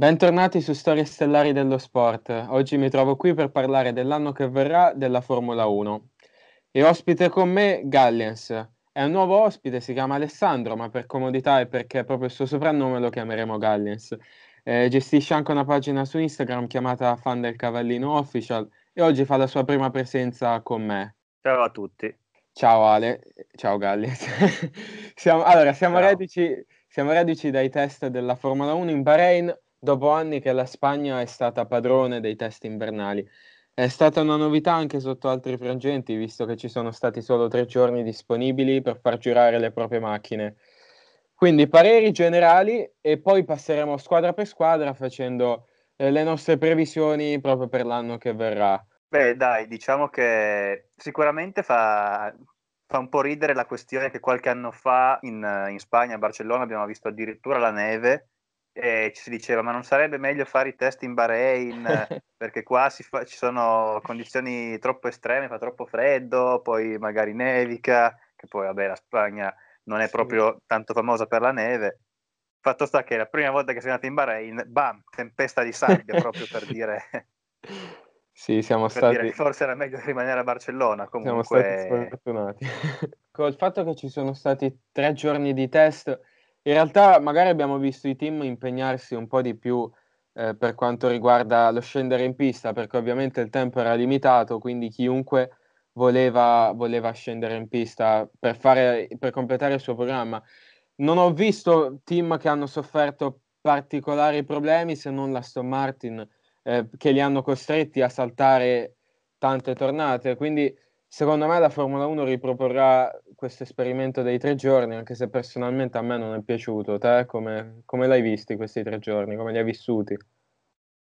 Bentornati su Storie Stellari dello Sport. Oggi mi trovo qui per parlare dell'anno che verrà della Formula 1. E ospite con me Galliens. È un nuovo ospite, si chiama Alessandro, ma per comodità e perché è proprio il suo soprannome lo chiameremo Galliens. Eh, gestisce anche una pagina su Instagram chiamata Fan del Cavallino Official e oggi fa la sua prima presenza con me. Ciao a tutti. Ciao Ale, ciao Galliens. siamo, allora, siamo, ciao. Reduci, siamo reduci dai test della Formula 1 in Bahrain dopo anni che la Spagna è stata padrone dei test invernali. È stata una novità anche sotto altri frangenti, visto che ci sono stati solo tre giorni disponibili per far girare le proprie macchine. Quindi pareri generali e poi passeremo squadra per squadra facendo eh, le nostre previsioni proprio per l'anno che verrà. Beh, dai, diciamo che sicuramente fa, fa un po' ridere la questione che qualche anno fa in, in Spagna, a Barcellona, abbiamo visto addirittura la neve e ci si diceva ma non sarebbe meglio fare i test in Bahrain perché qua fa, ci sono condizioni troppo estreme, fa troppo freddo, poi magari nevica, che poi vabbè la Spagna non è sì. proprio tanto famosa per la neve. Fatto sta che la prima volta che sei andato in Bahrain, bam, tempesta di sabbia proprio per dire... Sì, siamo stati... Dire, forse era meglio rimanere a Barcellona, comunque... Siamo stati sfortunati. Col fatto che ci sono stati tre giorni di test in realtà magari abbiamo visto i team impegnarsi un po' di più eh, per quanto riguarda lo scendere in pista, perché ovviamente il tempo era limitato, quindi chiunque voleva, voleva scendere in pista per, fare, per completare il suo programma. Non ho visto team che hanno sofferto particolari problemi se non la Aston Martin, eh, che li hanno costretti a saltare tante tornate, quindi Secondo me la Formula 1 riproporrà questo esperimento dei tre giorni, anche se personalmente a me non è piaciuto. Te come, come l'hai visti questi tre giorni? Come li hai vissuti?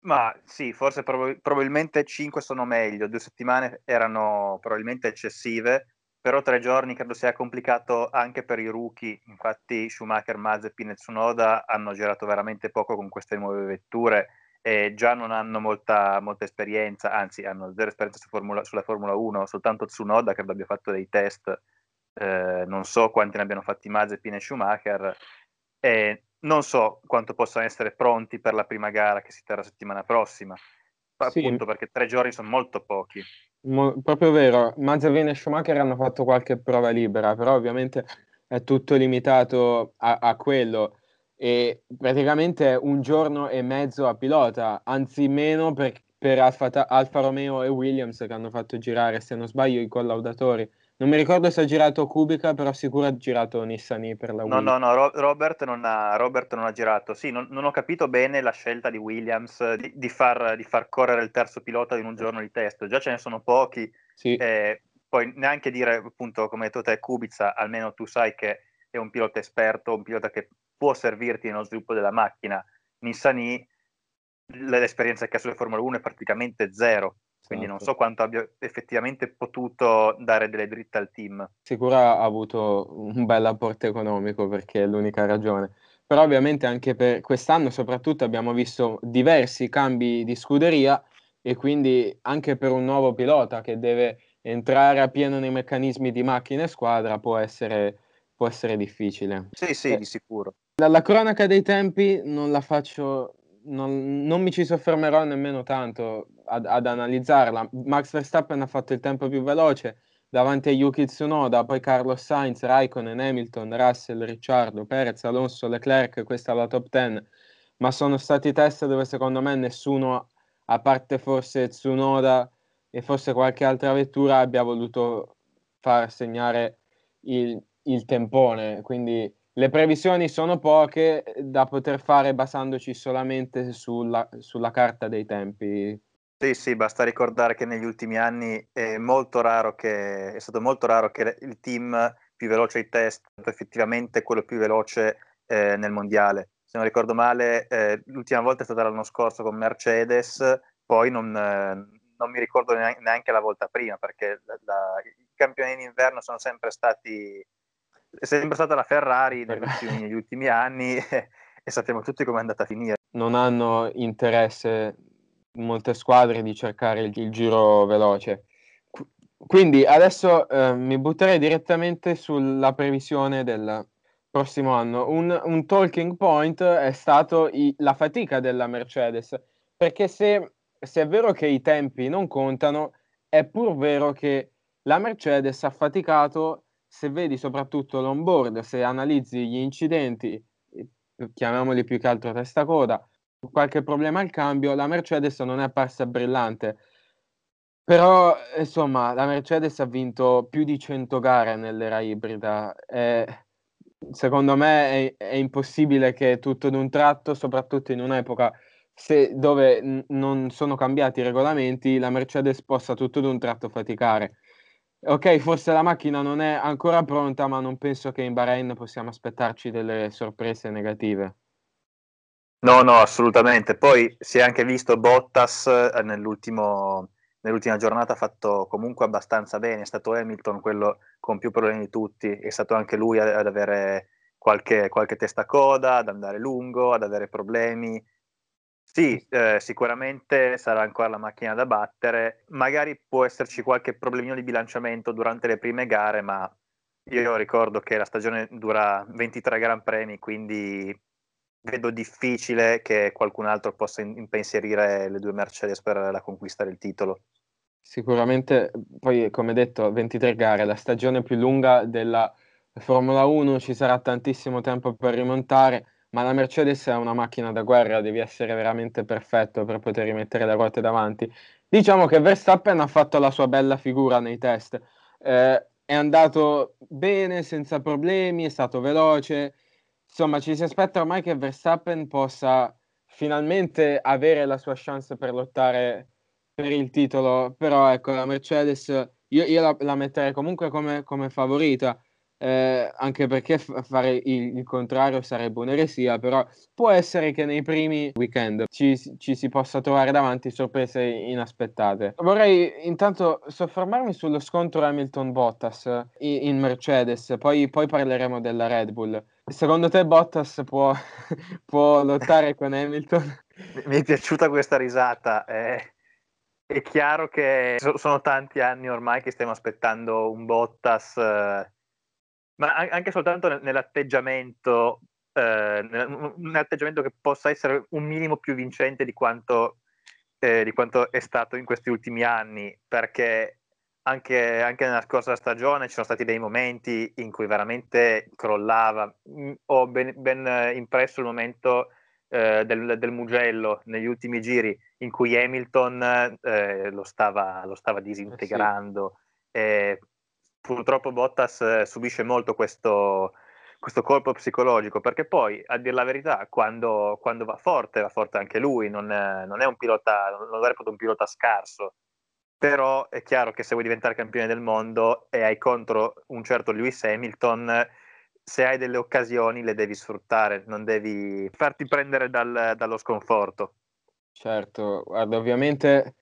Ma sì, forse prob- probabilmente cinque sono meglio, due settimane erano probabilmente eccessive, però tre giorni credo sia complicato anche per i rookie. Infatti Schumacher, Mazepin e Tsunoda hanno girato veramente poco con queste nuove vetture e già non hanno molta, molta esperienza, anzi hanno zero esperienza su Formula, sulla Formula 1, soltanto Tsunoda che abbia fatto dei test, eh, non so quanti ne abbiano fatti Mazepin e Schumacher, e non so quanto possano essere pronti per la prima gara che si terrà settimana prossima, sì. appunto perché tre giorni sono molto pochi. Mo- proprio vero, Mazepin e Schumacher hanno fatto qualche prova libera, però ovviamente è tutto limitato a, a quello e praticamente un giorno e mezzo a pilota, anzi meno per, per Alfa, Alfa, Romeo e Williams che hanno fatto girare, se non sbaglio, i collaudatori. Non mi ricordo se ha girato Kubica, però sicuro ha girato Nissani per la Williams. No, no, no, Robert non ha, Robert non ha girato. Sì, non, non, ho capito bene la scelta di Williams di, di, far, di, far, correre il terzo pilota in un giorno di test. Già ce ne sono pochi. Sì. Eh, poi neanche dire, appunto, come hai detto te, Kubica, almeno tu sai che è un pilota esperto, un pilota che può servirti nello sviluppo della macchina. Nissani, l'esperienza che ha sulle Formula 1 è praticamente zero, quindi non certo. so quanto abbia effettivamente potuto dare delle dritte al team. Sicuro ha avuto un bel apporto economico perché è l'unica ragione. Però ovviamente anche per quest'anno soprattutto abbiamo visto diversi cambi di scuderia e quindi anche per un nuovo pilota che deve entrare a pieno nei meccanismi di macchina e squadra può essere, può essere difficile. Sì, sì, eh, di sicuro. Dalla cronaca dei tempi non la faccio, non, non mi ci soffermerò nemmeno tanto ad, ad, analizzarla. Max Verstappen ha fatto il tempo più veloce davanti a Yuki Tsunoda, poi Carlos Sainz, Raikkonen, Hamilton, Russell, Ricciardo, Perez, Alonso, Leclerc, questa è la top 10, ma sono stati test dove secondo me nessuno, a parte forse Tsunoda e forse qualche altra vettura, abbia voluto far segnare il, il tempone, quindi le previsioni sono poche da poter fare basandoci solamente sulla, sulla carta dei tempi. Sì, sì, basta ricordare che negli ultimi anni è, molto raro che, è stato molto raro che il team più veloce ai test effettivamente quello più veloce eh, nel mondiale. Se non ricordo male, eh, l'ultima volta è stata l'anno scorso con Mercedes, poi non, eh, non mi ricordo neanche la volta prima, perché la, la, i campioni in inverno sono sempre stati è sempre stata la Ferrari negli ultimi, negli ultimi anni e, e sappiamo tutti come è andata a finire. Non hanno interesse molte squadre di cercare il, il giro veloce. Quindi adesso eh, mi butterei direttamente sulla previsione del, prossimo anno. Un, un talking point è stato i, la fatica della Mercedes, perché se, se è vero che i tempi non contano, è pur vero che la Mercedes ha faticato, se vedi soprattutto l'onboard, se analizzi gli incidenti, chiamiamoli più che altro testa coda, qualche problema al cambio, la Mercedes non è apparsa brillante. Però, insomma, la Mercedes ha vinto più di 100 gare nell'era ibrida. E secondo me è, è impossibile che tutto d'un tratto, soprattutto in un'epoca se, dove n- non sono cambiati i regolamenti, la Mercedes possa tutto d'un tratto faticare. Ok, forse la macchina non è ancora pronta, ma non penso che in Bahrain possiamo aspettarci delle sorprese negative. No, no, assolutamente. Poi si è anche visto Bottas eh, nell'ultima giornata ha fatto comunque abbastanza bene, è stato Hamilton quello con più problemi di tutti, è stato anche lui ad avere qualche, qualche testa coda, ad andare lungo, ad avere problemi. Sì, eh, sicuramente sarà ancora la macchina da battere, magari può esserci qualche problemino di bilanciamento durante le prime gare, ma io ricordo che la stagione dura 23 Gran Premi, quindi vedo difficile che qualcun altro possa impensierire le due Mercedes per la conquista del titolo. Sicuramente, poi come detto, 23 gare, la stagione più lunga della Formula 1, ci sarà tantissimo tempo per rimontare, ma la Mercedes è una macchina da guerra, devi essere veramente perfetto per poter rimettere le ruote davanti. Diciamo che Verstappen ha fatto la sua bella figura nei test, eh, è andato bene, senza problemi, è stato veloce, insomma ci si aspetta ormai che Verstappen possa finalmente avere la sua chance per lottare per il titolo, però ecco la Mercedes io, io la, la, metterei comunque come, come favorita, eh, anche perché fare il, il, contrario sarebbe un'eresia, però può essere che nei primi weekend ci, ci, si possa trovare davanti sorprese inaspettate. Vorrei intanto soffermarmi sullo scontro Hamilton-Bottas in, in Mercedes, poi, poi parleremo della Red Bull. Secondo te Bottas può, può lottare con Hamilton? Mi è piaciuta questa risata. Eh, è chiaro che sono tanti anni ormai che stiamo aspettando un Bottas, eh, ma anche soltanto nell'atteggiamento, eh, un atteggiamento che possa essere un minimo più vincente di quanto, eh, di quanto è stato in questi ultimi anni, perché anche, anche, nella scorsa stagione ci sono stati dei momenti in cui veramente crollava. Mm, ho ben, ben impresso il momento eh, del, del, Mugello negli ultimi giri in cui Hamilton eh, lo, stava, lo, stava, disintegrando. Eh sì. Purtroppo Bottas eh, subisce molto questo, questo, colpo psicologico perché poi, a dire la verità, quando, quando va forte, va forte anche lui, non, non è un pilota, non è un pilota scarso però è chiaro che se vuoi diventare campione del mondo e hai contro un certo Lewis Hamilton, se hai delle occasioni le devi sfruttare, non devi farti prendere dal, dallo sconforto. Certo, guarda, ovviamente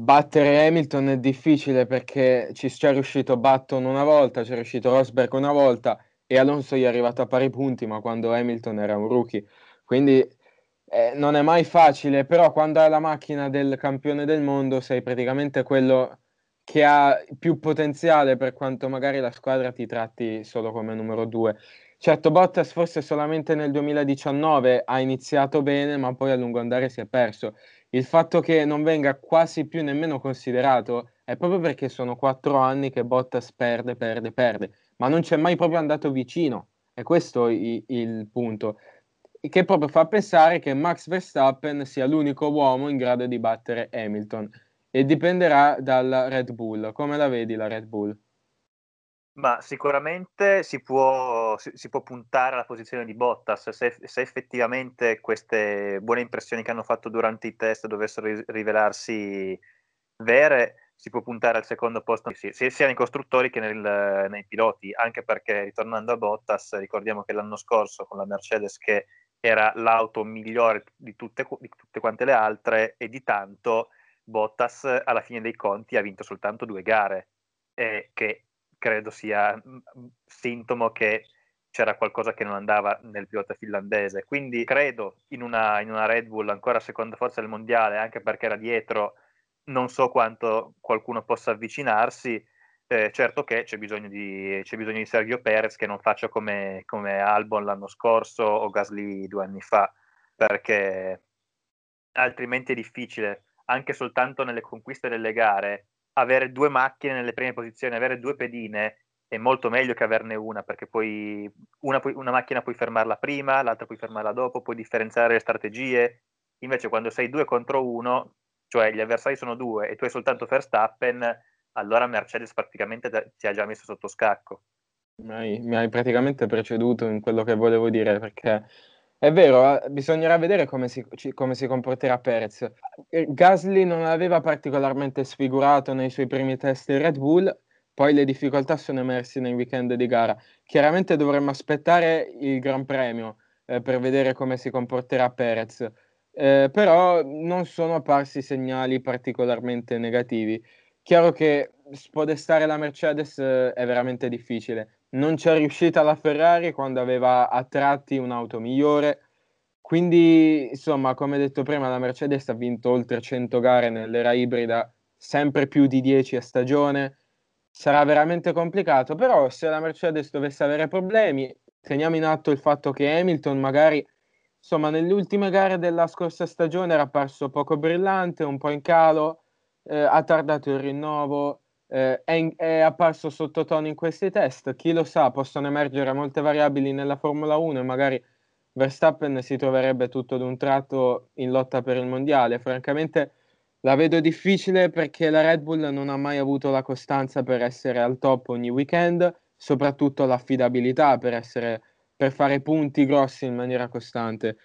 battere Hamilton è difficile perché ci c'è riuscito Button una volta, c'è riuscito Rosberg una volta e Alonso gli è arrivato a pari punti, ma quando Hamilton era un rookie. Quindi eh, non è mai facile, però quando hai la macchina del campione del mondo sei praticamente quello che ha più potenziale per quanto magari la squadra ti tratti solo come numero due. Certo, Bottas forse solamente nel 2019 ha iniziato bene, ma poi a lungo andare si è perso. Il fatto che non venga quasi più nemmeno considerato è proprio perché sono quattro anni che Bottas perde, perde, perde, ma non c'è mai proprio andato vicino. È questo il, il punto che proprio fa pensare che Max Verstappen sia l'unico uomo in grado di battere Hamilton e dipenderà dalla Red Bull. Come la vedi la Red Bull? Ma sicuramente si può, si, si può puntare alla posizione di Bottas se, se, effettivamente queste buone impressioni che hanno fatto durante i test dovessero rivelarsi vere, si può puntare al secondo posto sia nei costruttori che nel, nei piloti, anche perché ritornando a Bottas, ricordiamo che l'anno scorso con la Mercedes che era l'auto migliore di tutte, di tutte quante le altre e di tanto Bottas alla fine dei conti ha vinto soltanto due gare, che credo sia mm, mm, sintomo che c'era qualcosa che non andava nel pilota finlandese. Quindi credo in una, in una Red Bull ancora seconda forza del mondiale, anche perché era dietro, non so quanto qualcuno possa avvicinarsi, Eh, certo che c'è bisogno, di, c'è bisogno, di, Sergio Perez che non faccia come, come Albon l'anno scorso o Gasly due anni fa, perché altrimenti è difficile, anche soltanto nelle conquiste delle gare, avere due macchine nelle prime posizioni, avere due pedine è molto meglio che averne una, perché poi una, una macchina puoi fermarla prima, l'altra puoi fermarla dopo, puoi differenziare le strategie. Invece quando sei due contro uno, cioè gli avversari sono due e tu hai soltanto Verstappen, allora Mercedes praticamente ti ha già messo sotto scacco. Mi hai, mi hai praticamente preceduto in quello che volevo dire, perché è vero, eh, bisognerà vedere come si, come si comporterà Perez. Gasly non aveva particolarmente sfigurato nei suoi primi test Red Bull, poi le difficoltà sono emerse nei weekend di gara. Chiaramente dovremmo aspettare il Gran Premio eh, per vedere come si comporterà Perez, eh, però non sono apparsi segnali particolarmente negativi. Chiaro che spodestare la Mercedes eh, è veramente difficile. Non c'è riuscita la Ferrari quando aveva a tratti un'auto migliore. Quindi, insomma, come detto prima, la Mercedes ha vinto oltre 100 gare nell'era ibrida, sempre più di 10 a stagione sarà veramente complicato, però se la Mercedes dovesse avere problemi, teniamo in atto il fatto che Hamilton magari, insomma, nelle ultime gare della scorsa stagione era apparso poco brillante, un po' in calo, eh, ha tardato il rinnovo, eh, è, è, apparso sottotono in questi test, chi lo sa, possono emergere molte variabili nella Formula 1 e magari Verstappen si troverebbe tutto d'un tratto in lotta per il mondiale. Francamente la vedo difficile perché la Red Bull non ha mai avuto la costanza per essere al top ogni weekend, soprattutto l'affidabilità per, essere, per fare punti grossi in maniera costante.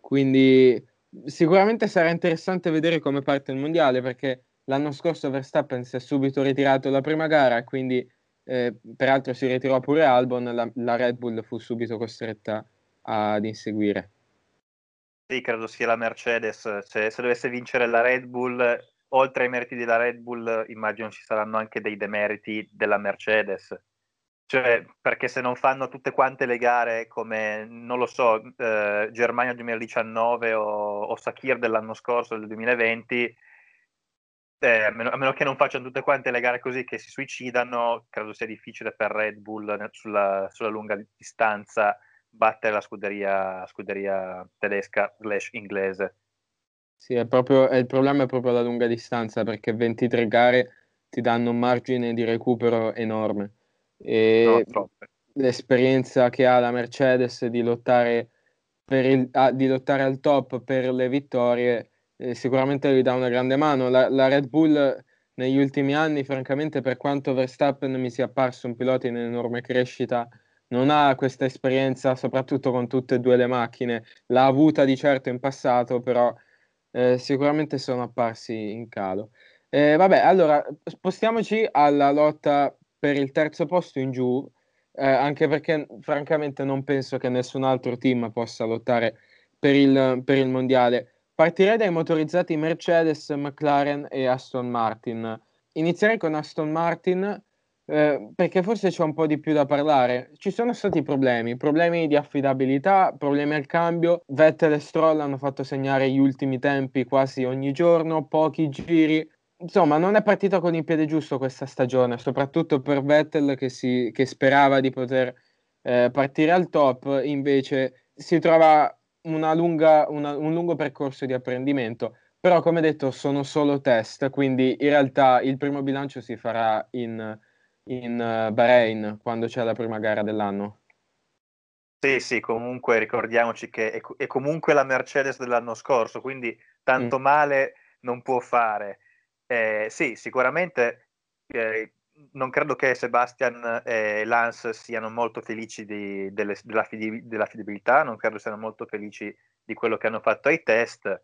Quindi sicuramente sarà interessante vedere come parte il mondiale perché l'anno scorso Verstappen si è subito ritirato la prima gara quindi eh, peraltro si ritirò pure Albon, la, la Red Bull fu subito costretta ad inseguire. Sì, credo sia la Mercedes. Cioè, se dovesse vincere la Red Bull, oltre ai meriti della Red Bull, immagino ci saranno anche dei demeriti della Mercedes. Cioè, perché se non fanno tutte quante le gare come, non lo so, eh, Germania 2019 o, o Sakir dell'anno scorso, del 2020, eh, a, meno, a, meno, che non facciano tutte quante le gare così che si suicidano, credo sia difficile per Red Bull sulla, sulla lunga distanza battere la scuderia, scuderia tedesca slash inglese. Sì, è proprio, è il problema è proprio la lunga distanza perché 23 gare ti danno un margine di recupero enorme. E no, l'esperienza che ha la Mercedes di lottare, il, ah, di lottare al top per le vittorie eh, sicuramente gli dà una grande mano. La, la, Red Bull negli ultimi anni, francamente, per quanto Verstappen mi sia apparso un pilota in enorme crescita, non ha questa esperienza, soprattutto con tutte e due le macchine. L'ha avuta di certo in passato, però eh, sicuramente sono apparsi in calo. Eh, vabbè, allora spostiamoci alla lotta per il terzo posto in giù, eh, anche perché francamente non penso che nessun altro team possa lottare per il, per il mondiale. Partirei dai motorizzati Mercedes, McLaren e Aston Martin. Inizierei con Aston Martin eh, perché forse c'è un po' di più da parlare. Ci sono stati problemi, problemi di affidabilità, problemi al cambio. Vettel e Stroll hanno fatto segnare gli ultimi tempi quasi ogni giorno, pochi giri. Insomma, non è partita con il piede giusto questa stagione, soprattutto per Vettel che, si, che sperava di poter eh, partire al top, invece si trova lunga, una, un lungo percorso di apprendimento. Però, come detto, sono solo test, quindi in realtà il primo bilancio si farà in, in uh, Bahrain quando c'è la prima gara dell'anno. Sì, sì, comunque ricordiamoci che è, è comunque la Mercedes dell'anno scorso, quindi tanto mm. male non può fare. Eh, sì, sicuramente eh, non credo che Sebastian e Lance siano molto felici di, delle, della, della fidibilità, non credo siano molto felici di quello che hanno fatto ai test,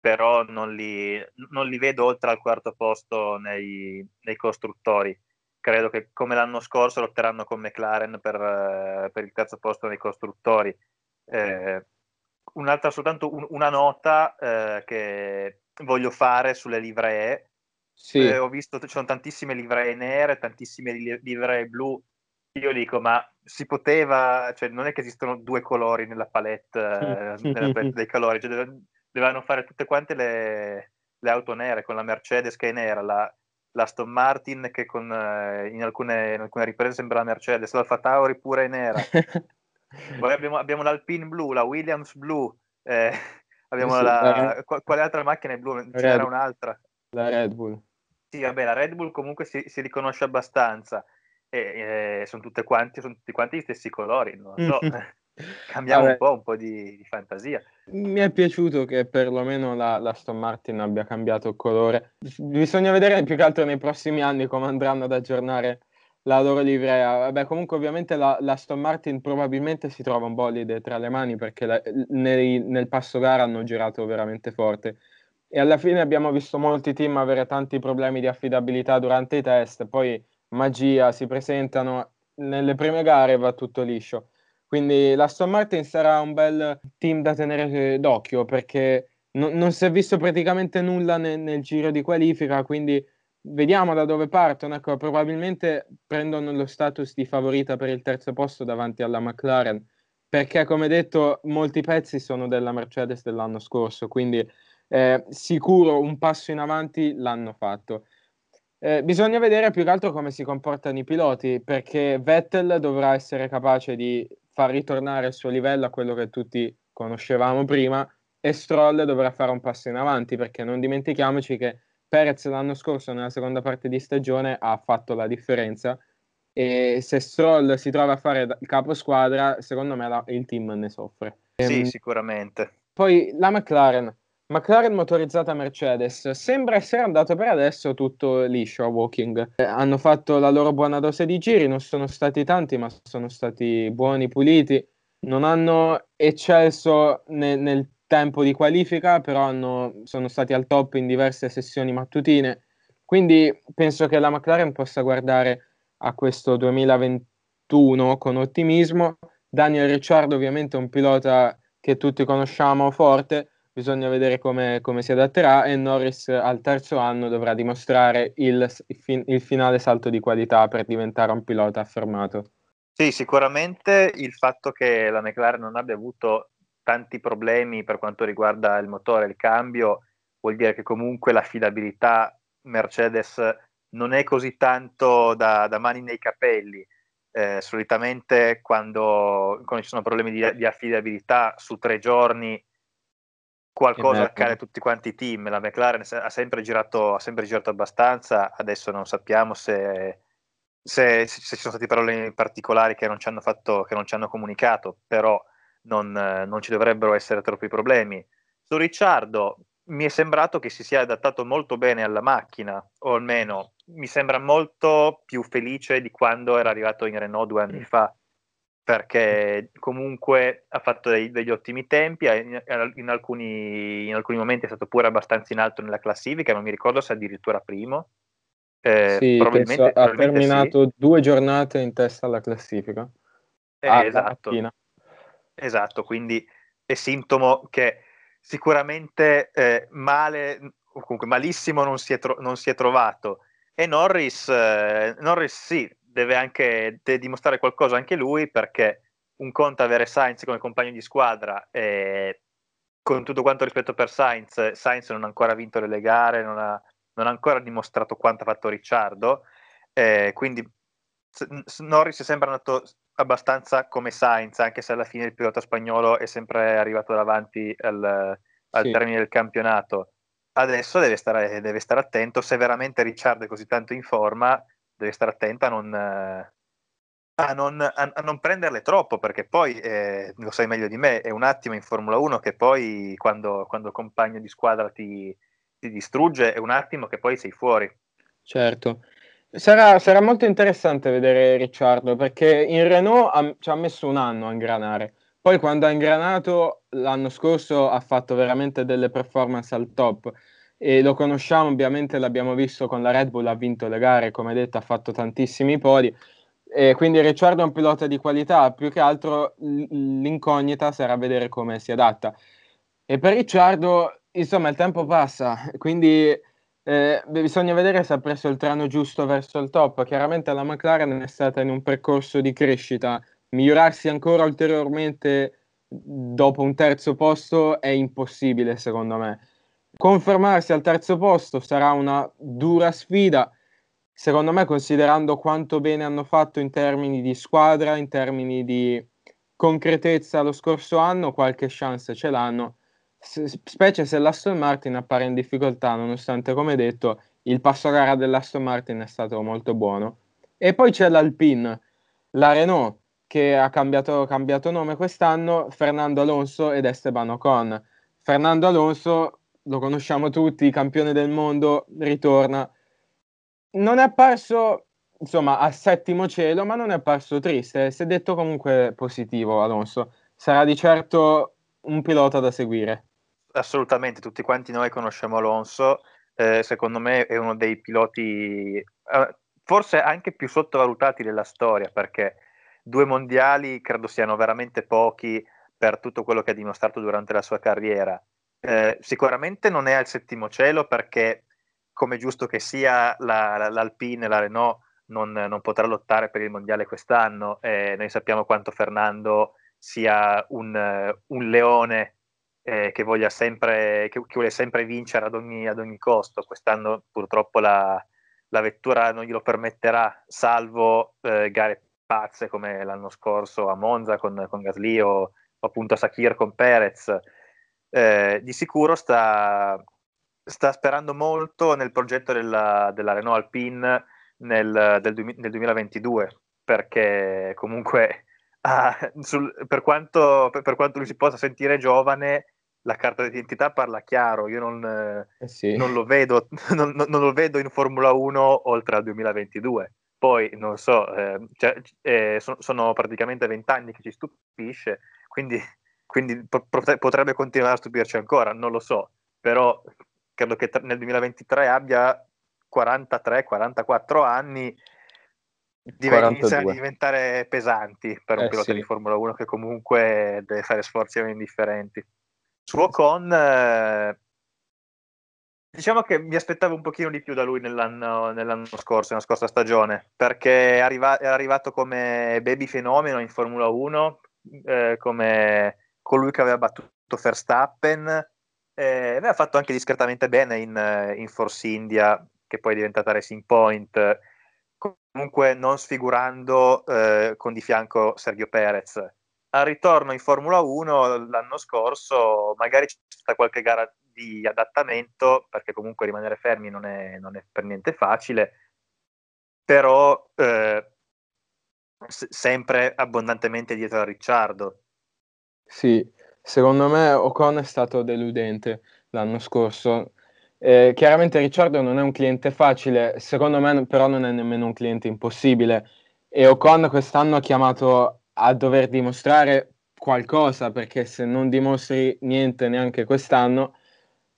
però non li, non li vedo oltre al quarto posto nei, nei costruttori credo che come l'anno scorso lotteranno con McLaren per, per il terzo posto nei costruttori. Eh, un'altra soltanto un, una nota eh, che voglio fare sulle livree. Sì. Eh, ho visto ci sono tantissime livree nere, tantissime livree blu. Io dico, ma si poteva, cioè non è che esistono due colori nella palette, eh, nella palette dei colori, cioè, dovevano fare tutte quante le, le auto nere con la Mercedes che è nera, la, l'Aston Martin che con, eh, in, alcune, in, alcune, riprese sembra la Mercedes, l'Alfa Tauri pure è nera. Poi abbiamo, abbiamo l'Alpine blu, la Williams blu, eh, abbiamo sì, la, la, quale altra macchina è blu? C'era un'altra. La Red Bull. Sì, vabbè, la Red Bull comunque si, si riconosce abbastanza e eh, sono, tutte quanti, sono tutti quanti gli stessi colori, non so. Cambiamo Vabbè. un po', un po' di, di, fantasia. Mi è piaciuto che perlomeno la, la Aston Martin abbia cambiato colore. Bisogna vedere più che altro nei prossimi anni come andranno ad aggiornare la loro livrea. Vabbè, comunque ovviamente la, la Aston Martin probabilmente si trova un bolide tra le mani perché la, nei, nel passo gara hanno girato veramente forte. E alla fine abbiamo visto molti team avere tanti problemi di affidabilità durante i test, poi magia, si presentano nelle prime gare va tutto liscio. Quindi l'Aston Martin sarà un bel team da tenere d'occhio perché no, non si è visto praticamente nulla nel, nel, giro di qualifica, quindi vediamo da dove partono. Ecco, probabilmente prendono lo status di favorita per il terzo posto davanti alla McLaren perché come detto molti pezzi sono della Mercedes dell'anno scorso, quindi eh, sicuro un passo in avanti l'hanno fatto. Eh, bisogna vedere più che altro come si comportano i piloti, perché Vettel dovrà essere capace di far ritornare il suo livello a quello che tutti conoscevamo prima e Stroll dovrà fare un passo in avanti perché non dimentichiamoci che Perez l'anno scorso nella seconda parte di stagione ha fatto la differenza e se Stroll si trova a fare il capo squadra secondo me la, il team ne soffre. Sì, ehm, sicuramente. Poi la McLaren. McLaren motorizzata Mercedes sembra essere andato per adesso tutto liscio a Walking. Eh, hanno fatto la loro buona dose di giri, non sono stati tanti, ma sono stati buoni, puliti. Non hanno eccelso ne- nel tempo di qualifica, però hanno, sono stati al top in diverse sessioni mattutine. Quindi penso che la McLaren possa guardare a questo 2021 con ottimismo. Daniel Ricciardo ovviamente è un pilota che tutti conosciamo forte, bisogna vedere come, come, si adatterà e Norris al terzo anno dovrà dimostrare il, il, finale salto di qualità per diventare un pilota affermato. Sì, sicuramente il fatto che la McLaren non abbia avuto tanti problemi per quanto riguarda il motore il cambio vuol dire che comunque l'affidabilità Mercedes non è così tanto da, da mani nei capelli. Eh, solitamente quando, quando, ci sono problemi di, di affidabilità su tre giorni qualcosa accade a tutti quanti i team. La McLaren ha sempre girato, ha sempre girato abbastanza, adesso non sappiamo se, se, se, ci sono stati problemi particolari che non ci hanno, fatto, che non ci hanno comunicato, però non, non, ci dovrebbero essere troppi problemi. Su Ricciardo mi è sembrato che si sia adattato molto bene alla macchina, o almeno mi sembra molto più felice di quando era arrivato in Renault due anni mm. fa perché comunque ha fatto dei, degli ottimi tempi, in, alcuni, in, alcuni, momenti è stato pure abbastanza in alto nella classifica, non mi ricordo se addirittura primo. Eh, sì, probabilmente, ha probabilmente terminato sì. due giornate in testa alla classifica. Eh, ah, esatto. esatto, quindi è sintomo che sicuramente eh, male, o comunque malissimo non si è, tro- non si è trovato. E Norris, eh, Norris sì, deve anche deve dimostrare qualcosa anche lui perché un conto avere Sainz come compagno di squadra e con tutto quanto rispetto per Sainz, Sainz non ha ancora vinto le gare, non ha, non ha ancora dimostrato quanto ha fatto Ricciardo, eh, quindi Norris è sempre andato abbastanza come Sainz, anche se alla fine il pilota spagnolo è sempre arrivato davanti al, al sì. termine del campionato. Adesso deve stare, deve stare attento, se veramente Ricciardo è così tanto in forma, deve stare attenta a non, a non, a, non prenderle troppo, perché poi, eh, lo sai meglio di me, è un attimo in Formula 1 che poi quando, quando il compagno di squadra ti, ti distrugge, è un attimo che poi sei fuori. Certo. Sarà, sarà, molto interessante vedere Ricciardo perché in Renault ha, ci ha messo un anno a ingranare. Poi quando ha ingranato l'anno scorso ha fatto veramente delle performance al top e lo conosciamo, ovviamente l'abbiamo visto con la Red Bull, ha vinto le gare, come detto ha fatto tantissimi podi, e quindi Ricciardo è un pilota di qualità, più che altro l'incognita sarà vedere come si adatta. E per Ricciardo, insomma, il tempo passa, quindi eh, bisogna vedere se ha preso il treno giusto verso il top. Chiaramente la McLaren è stata in un percorso di crescita, migliorarsi ancora ulteriormente dopo un terzo posto è impossibile secondo me Confermarsi al terzo posto sarà una dura sfida secondo me, considerando quanto bene hanno fatto in termini di squadra, in termini di concretezza lo scorso anno, qualche chance ce l'hanno, specie se l'Aston Martin appare in difficoltà, nonostante, come detto, il passo gara dell'Aston Martin è stato molto buono. E poi c'è l'Alpine, la Renault, che ha cambiato, cambiato nome quest'anno, Fernando Alonso ed Esteban Ocon. Fernando Alonso, lo conosciamo tutti, campione del mondo, ritorna. Non è apparso, insomma, a settimo cielo, ma non è apparso triste. Si è detto comunque positivo Alonso. Sarà di certo un pilota da seguire. Assolutamente, tutti quanti noi conosciamo Alonso. Eh, secondo me è uno dei piloti, eh, forse anche più sottovalutati della storia, perché due mondiali credo siano veramente pochi per tutto quello che ha dimostrato durante la sua carriera. Eh, sicuramente non è al settimo cielo perché, come giusto che sia, la, la, l'Alpine la Renault non, non, potrà lottare per il mondiale quest'anno. Eh, noi sappiamo quanto Fernando sia un, un leone eh, che, voglia sempre, che, che, vuole sempre vincere ad ogni, ad ogni costo. Quest'anno purtroppo la, la, vettura non glielo permetterà, salvo eh, gare pazze come l'anno scorso a Monza con, con Gasly o, appunto a Sakir con Perez. Eh, di sicuro sta, sta, sperando molto nel progetto della, della Renault Alpine nel, del, nel 2022 perché comunque ah, sul, per, quanto, per, per, quanto, lui si possa sentire giovane la carta d'identità parla chiaro io non, eh sì. non, lo, vedo, non, non lo vedo in Formula 1 oltre al 2022 poi non so, eh, cioè, eh, so, sono praticamente vent'anni che ci stupisce, quindi, quindi potrebbe continuare a stupirci ancora, non lo so, però credo che nel 2023 abbia 43-44 anni, iniziano a diventare pesanti per un eh, pilota sì. di Formula 1 che comunque deve fare sforzi indifferenti. Su Ocon eh, Diciamo che mi aspettavo un pochino di più da lui nell'anno, nell'anno scorso, nella scorsa stagione, perché è, arriva- arrivato come baby fenomeno in Formula 1, eh, come colui che aveva battuto Verstappen, eh, aveva fatto anche discretamente bene in, in Force India, che poi è diventata Racing Point, comunque non sfigurando eh, con di fianco Sergio Perez. Al ritorno in Formula 1 l'anno scorso magari c'è stata qualche gara di adattamento, perché comunque rimanere fermi non è, non è per niente facile, però eh, sempre abbondantemente dietro a Ricciardo. Sì, secondo me Ocon è stato deludente l'anno scorso. Eh, chiaramente Ricciardo non è un cliente facile, secondo me però non è nemmeno un cliente impossibile e Ocon quest'anno ha chiamato a dover dimostrare qualcosa perché se non dimostri niente neanche quest'anno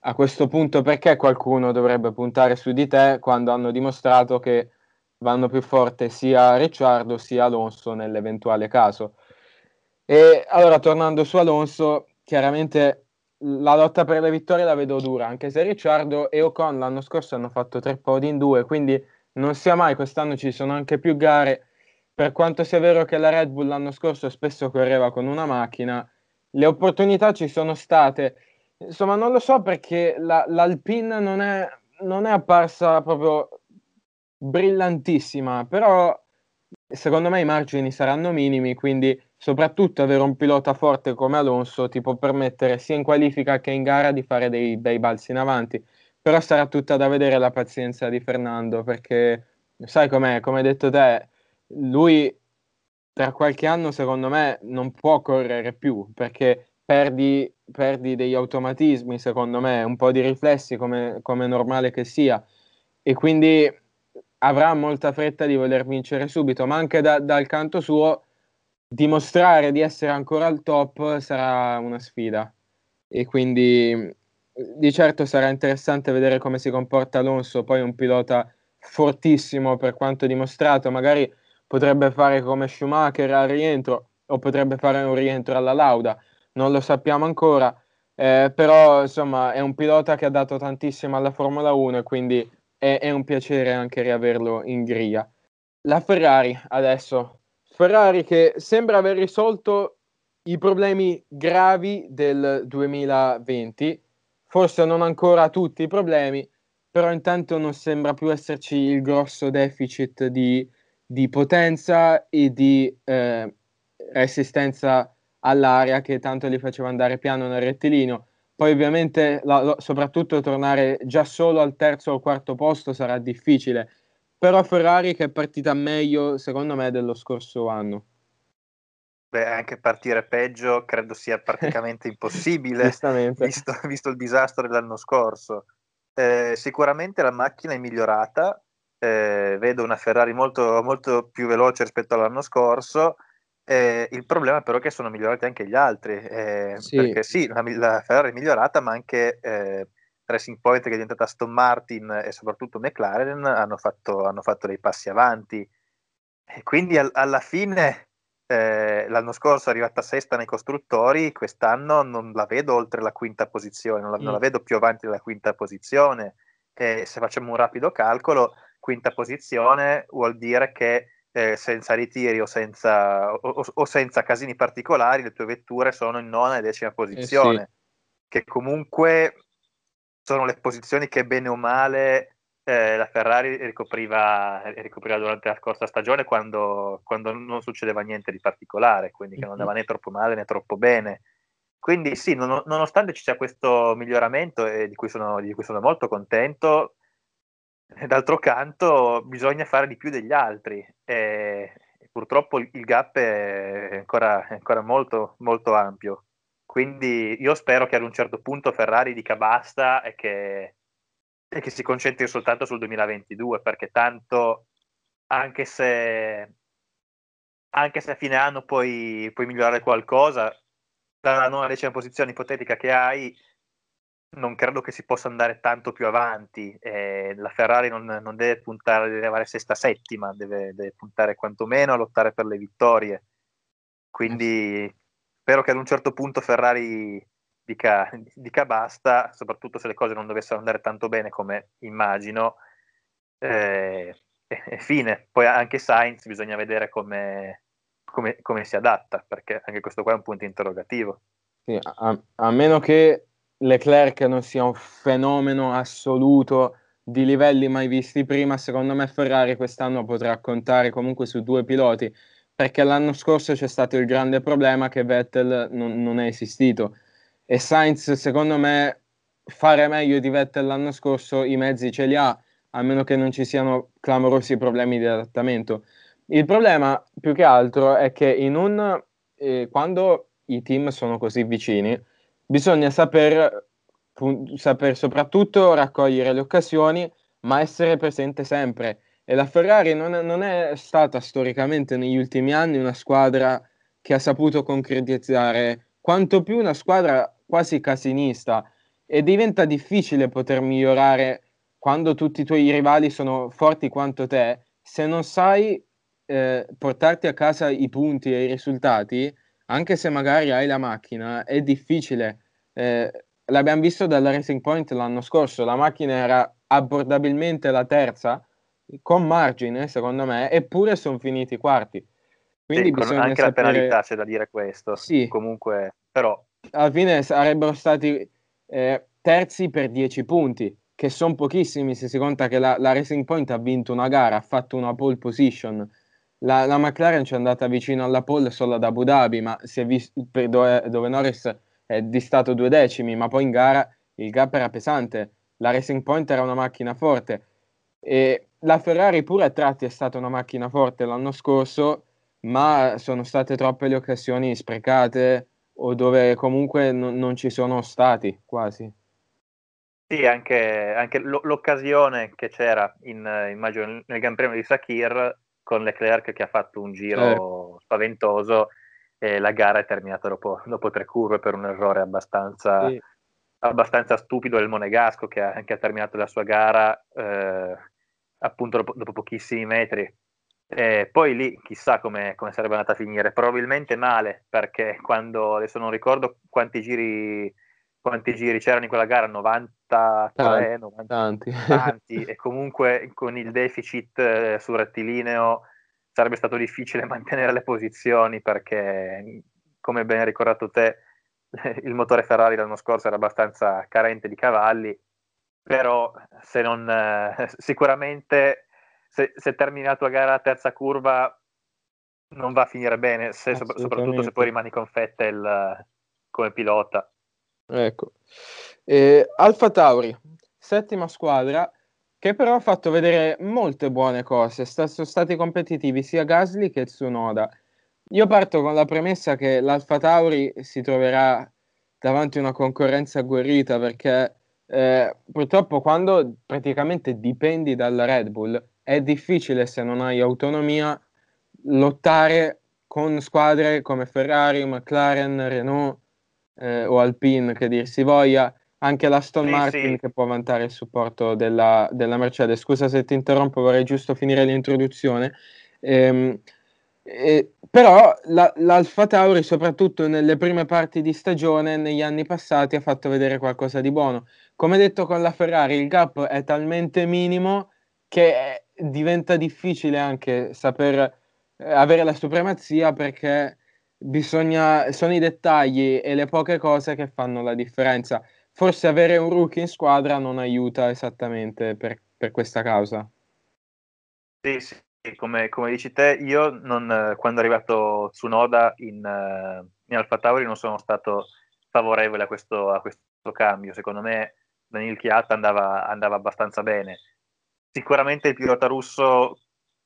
a questo punto perché qualcuno dovrebbe puntare su di te quando hanno dimostrato che vanno più forte sia Ricciardo sia Alonso nell'eventuale caso. E allora tornando su Alonso, chiaramente la lotta per le vittorie la vedo dura, anche se Ricciardo e Ocon l'anno scorso hanno fatto tre podi in due, quindi non sia mai, quest'anno ci sono anche più gare. Per quanto sia vero che la Red Bull l'anno scorso spesso correva con una macchina, le opportunità ci sono state Insomma, non lo so perché la, l'Alpine non è, non è apparsa proprio brillantissima, però secondo me i margini saranno minimi, quindi soprattutto avere un pilota forte come Alonso ti può permettere sia in qualifica che in gara di fare dei bei balzi in avanti. Però sarà tutta da vedere la pazienza di Fernando, perché sai com'è, come hai detto te, lui tra qualche anno secondo me non può correre più, perché perdi, perdi degli automatismi, secondo me, un po' di riflessi come, come normale che sia, e quindi avrà molta fretta di voler vincere subito, ma anche da, dal canto suo dimostrare di essere ancora al top sarà una sfida. E quindi di certo sarà interessante vedere come si comporta Alonso, poi un pilota fortissimo per quanto dimostrato, magari potrebbe fare come Schumacher al rientro o potrebbe fare un rientro alla Lauda non lo sappiamo ancora, eh, però insomma è un pilota che ha dato tantissimo alla Formula 1 e quindi è, è un piacere anche riaverlo in griglia. La Ferrari adesso, Ferrari che sembra aver risolto i problemi gravi del 2020, forse non ancora tutti i problemi, però intanto non sembra più esserci il grosso deficit di, di potenza e di eh, resistenza all'aria che tanto li faceva andare piano nel rettilineo. Poi ovviamente la, soprattutto tornare già solo al terzo o quarto posto sarà difficile, però Ferrari che è partita meglio secondo me dello scorso anno. Beh, anche partire peggio credo sia praticamente impossibile, visto, visto, il disastro dell'anno scorso. Eh, sicuramente la macchina è migliorata, eh, vedo una Ferrari molto, molto più veloce rispetto all'anno scorso, eh, il problema però è che sono migliorati anche gli altri, eh, sì. perché sì, la, la, Ferrari è migliorata, ma anche eh, Racing Point che è diventata Aston Martin e soprattutto McLaren hanno fatto, hanno fatto dei passi avanti. E quindi al, alla fine eh, l'anno scorso è arrivata sesta nei costruttori, quest'anno non la vedo oltre la quinta posizione, non la, mm. non la vedo più avanti della quinta posizione. E se facciamo un rapido calcolo, quinta posizione vuol dire che eh, senza ritiri o senza, o, o senza, casini particolari le tue vetture sono in nona e decima posizione, eh sì. che comunque sono le posizioni che bene o male eh, la Ferrari ricopriva, ricopriva, durante la scorsa stagione quando, quando, non succedeva niente di particolare, quindi che non andava né troppo male né troppo bene. Quindi sì, non, nonostante ci sia questo miglioramento e di cui sono, di cui sono molto contento, d'altro canto bisogna fare di più degli altri e, e purtroppo il, gap è ancora, è ancora molto, molto ampio. Quindi io spero che ad un certo punto Ferrari dica basta e che, e che si concentri soltanto sul 2022, perché tanto anche se, anche se a fine anno puoi, puoi migliorare qualcosa, dalla nona decima posizione ipotetica che hai, non credo che si possa andare tanto più avanti. Eh, la Ferrari non, non, deve puntare, deve arrivare sesta, settima, deve, deve, puntare quantomeno a lottare per le vittorie. Quindi spero che ad un certo punto Ferrari dica, dica, basta, soprattutto se le cose non dovessero andare tanto bene come immagino, eh, e, fine. Poi anche Sainz bisogna vedere come, come, come, si adatta, perché anche questo qua è un punto interrogativo. Sì, a, a meno che Leclerc non sia un fenomeno assoluto di livelli mai visti prima, secondo me Ferrari quest'anno potrà contare comunque su due piloti, perché l'anno scorso c'è stato il grande problema che Vettel non, non è esistito. E Sainz secondo me fare meglio di Vettel l'anno scorso i mezzi ce li ha a meno che non ci siano clamorosi problemi di adattamento. Il problema più che altro è che in un eh, quando i team sono così vicini bisogna saper, saper soprattutto raccogliere le occasioni ma essere presente sempre e la Ferrari non è, non è stata storicamente negli ultimi anni una squadra che ha saputo concretizzare quanto più una squadra quasi casinista e diventa difficile poter migliorare quando tutti i tuoi rivali sono forti quanto te, se non sai eh, portarti a casa i punti e i risultati, anche se magari hai la macchina, è difficile. Eh, l'abbiamo visto dalla Racing Point l'anno scorso, la macchina era abbordabilmente la terza, con margine secondo me, eppure sono finiti quarti. Quindi sì, anche sapere... la penalità c'è da dire questo. Sì. Comunque, però alla fine sarebbero stati eh, terzi per 10 punti, che sono pochissimi se si conta che la, la, Racing Point ha vinto una gara, ha fatto una pole position. La, la McLaren ci è andata vicino alla pole solo ad Abu Dhabi, ma si è visto dove, dove Norris è distato due decimi, ma poi in gara il gap era pesante. La Racing Point era una macchina forte e la Ferrari pure a tratti è stata una macchina forte l'anno scorso, ma sono state troppe le occasioni sprecate o dove comunque non, non ci sono stati quasi. Sì, anche, anche l'occasione che c'era in, immagino, nel Gran Premio di Sakir con Leclerc che ha fatto un giro eh. spaventoso e la gara è terminata dopo, dopo tre curve per un errore abbastanza, sì. abbastanza stupido del Monegasco che ha, che ha, terminato la sua gara eh, appunto dopo, dopo pochissimi metri. E poi lì chissà come, come, sarebbe andata a finire, probabilmente male, perché quando adesso non ricordo quanti giri, quanti giri c'erano in quella gara, 93, tanti, 90, tanti. tanti. E comunque con il deficit eh, sul rettilineo sarebbe stato difficile mantenere le posizioni perché, come ben ricordato te, il motore Ferrari l'anno scorso era abbastanza carente di cavalli però se non, eh, sicuramente se, se termini la tua gara a terza curva non va a finire bene, se, soprattutto se poi rimani con Fettel come pilota. Ecco. Eh, Alfa Tauri, settima squadra, che però ha fatto vedere molte buone cose, St- sono stati competitivi sia Gasly che Tsunoda. Io parto con la premessa che l'Alfa Tauri si troverà davanti a una concorrenza agguerrita perché eh, purtroppo quando praticamente dipendi dalla Red Bull è difficile se non hai autonomia lottare con squadre come Ferrari, McLaren, Renault eh, o Alpine che dir si voglia, anche l'Aston sì, Martin sì. che può vantare il supporto della, della, Mercedes. Scusa se ti interrompo, vorrei giusto finire l'introduzione. Ehm, però la, l'Alfa Tauri, soprattutto nelle prime parti di stagione, negli anni passati, ha fatto vedere qualcosa di buono. Come detto con la Ferrari, il gap è talmente minimo che diventa difficile anche saper eh, avere la supremazia perché bisogna, sono i dettagli e le poche cose che fanno la differenza. Forse avere un rookie in squadra non aiuta esattamente per, per questa causa. Sì, sì, come, come, dici te, io non, quando è arrivato Tsunoda in, in Alfa Tauri non sono stato favorevole a questo, a questo cambio. Secondo me Daniel Chiat andava, andava, abbastanza bene. Sicuramente il pilota russo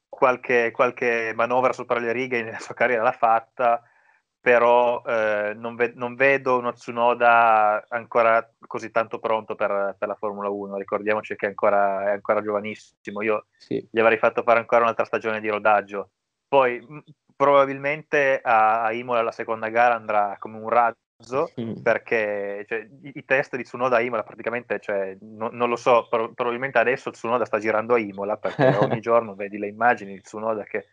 qualche, qualche manovra sopra le righe nella sua carriera l'ha fatta, però eh, non, ve- non, vedo uno Tsunoda ancora così tanto pronto per, per la Formula 1. Ricordiamoci che è ancora, è ancora giovanissimo. Io sì. gli avrei fatto fare ancora un'altra stagione di rodaggio. Poi m- probabilmente a, a Imola la seconda gara andrà come un razzo mm. perché cioè, i, i, test di Tsunoda a Imola praticamente, cioè, no, non lo so, pro- probabilmente adesso Tsunoda sta girando a Imola perché ogni giorno vedi le immagini di Tsunoda che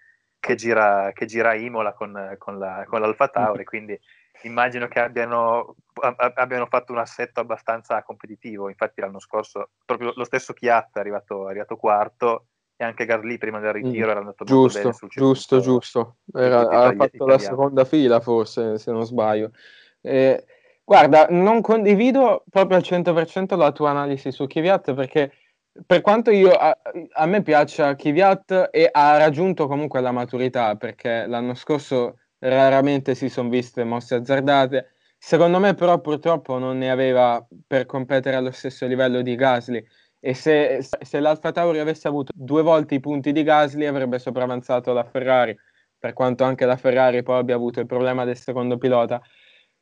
che gira, che gira Imola con, con, la, con l'Alfa Tauri, quindi immagino che abbiano, abbiano, fatto un assetto abbastanza competitivo. Infatti, l'anno scorso proprio lo stesso Chiat è arrivato, è arrivato quarto e anche Gasly prima del ritiro mm, era andato giusto, molto bene sul Giusto, giusto. Era, ha fatto la seconda fila, forse, se non sbaglio. Eh, guarda, non condivido proprio al 100% la tua analisi su Kvyat perché per quanto io, a, a, me piaccia Kvyat e ha raggiunto comunque la maturità perché l'anno scorso raramente si sono viste mosse azzardate. Secondo me però purtroppo non ne aveva per competere allo stesso livello di Gasly e se, se l'Alfa Tauri avesse avuto due volte i punti di Gasly avrebbe sopravanzato la Ferrari, per quanto anche la Ferrari poi abbia avuto il problema del secondo pilota.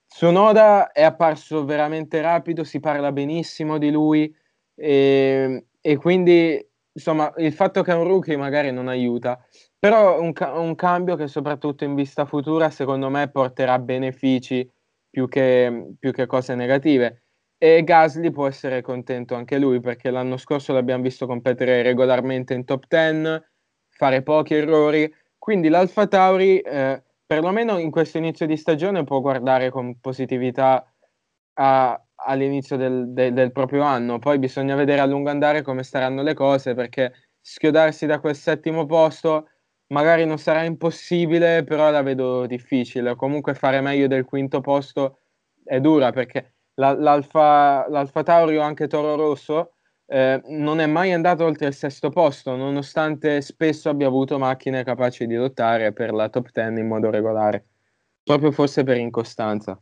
Sunoda è apparso veramente rapido, si parla benissimo di lui. E, e quindi insomma il fatto che è un rookie magari non aiuta, però un, ca- un cambio che soprattutto in vista futura secondo me porterà benefici più che, più che cose negative. E Gasly può essere contento anche lui perché l'anno scorso l'abbiamo visto competere regolarmente in top 10, fare pochi errori, quindi l'Alfa Tauri eh, perlomeno in questo inizio di stagione può guardare con positività a, all'inizio del, del, del, proprio anno. Poi bisogna vedere a lungo andare come staranno le cose perché schiodarsi da quel settimo posto magari non sarà impossibile, però la vedo difficile. Comunque fare meglio del quinto posto è dura perché la, l'Alfa, l'Alfa Tauri o anche Toro Rosso eh, non è mai andato oltre il sesto posto, nonostante spesso abbia avuto macchine capaci di lottare per la top 10 in modo regolare, proprio forse per incostanza.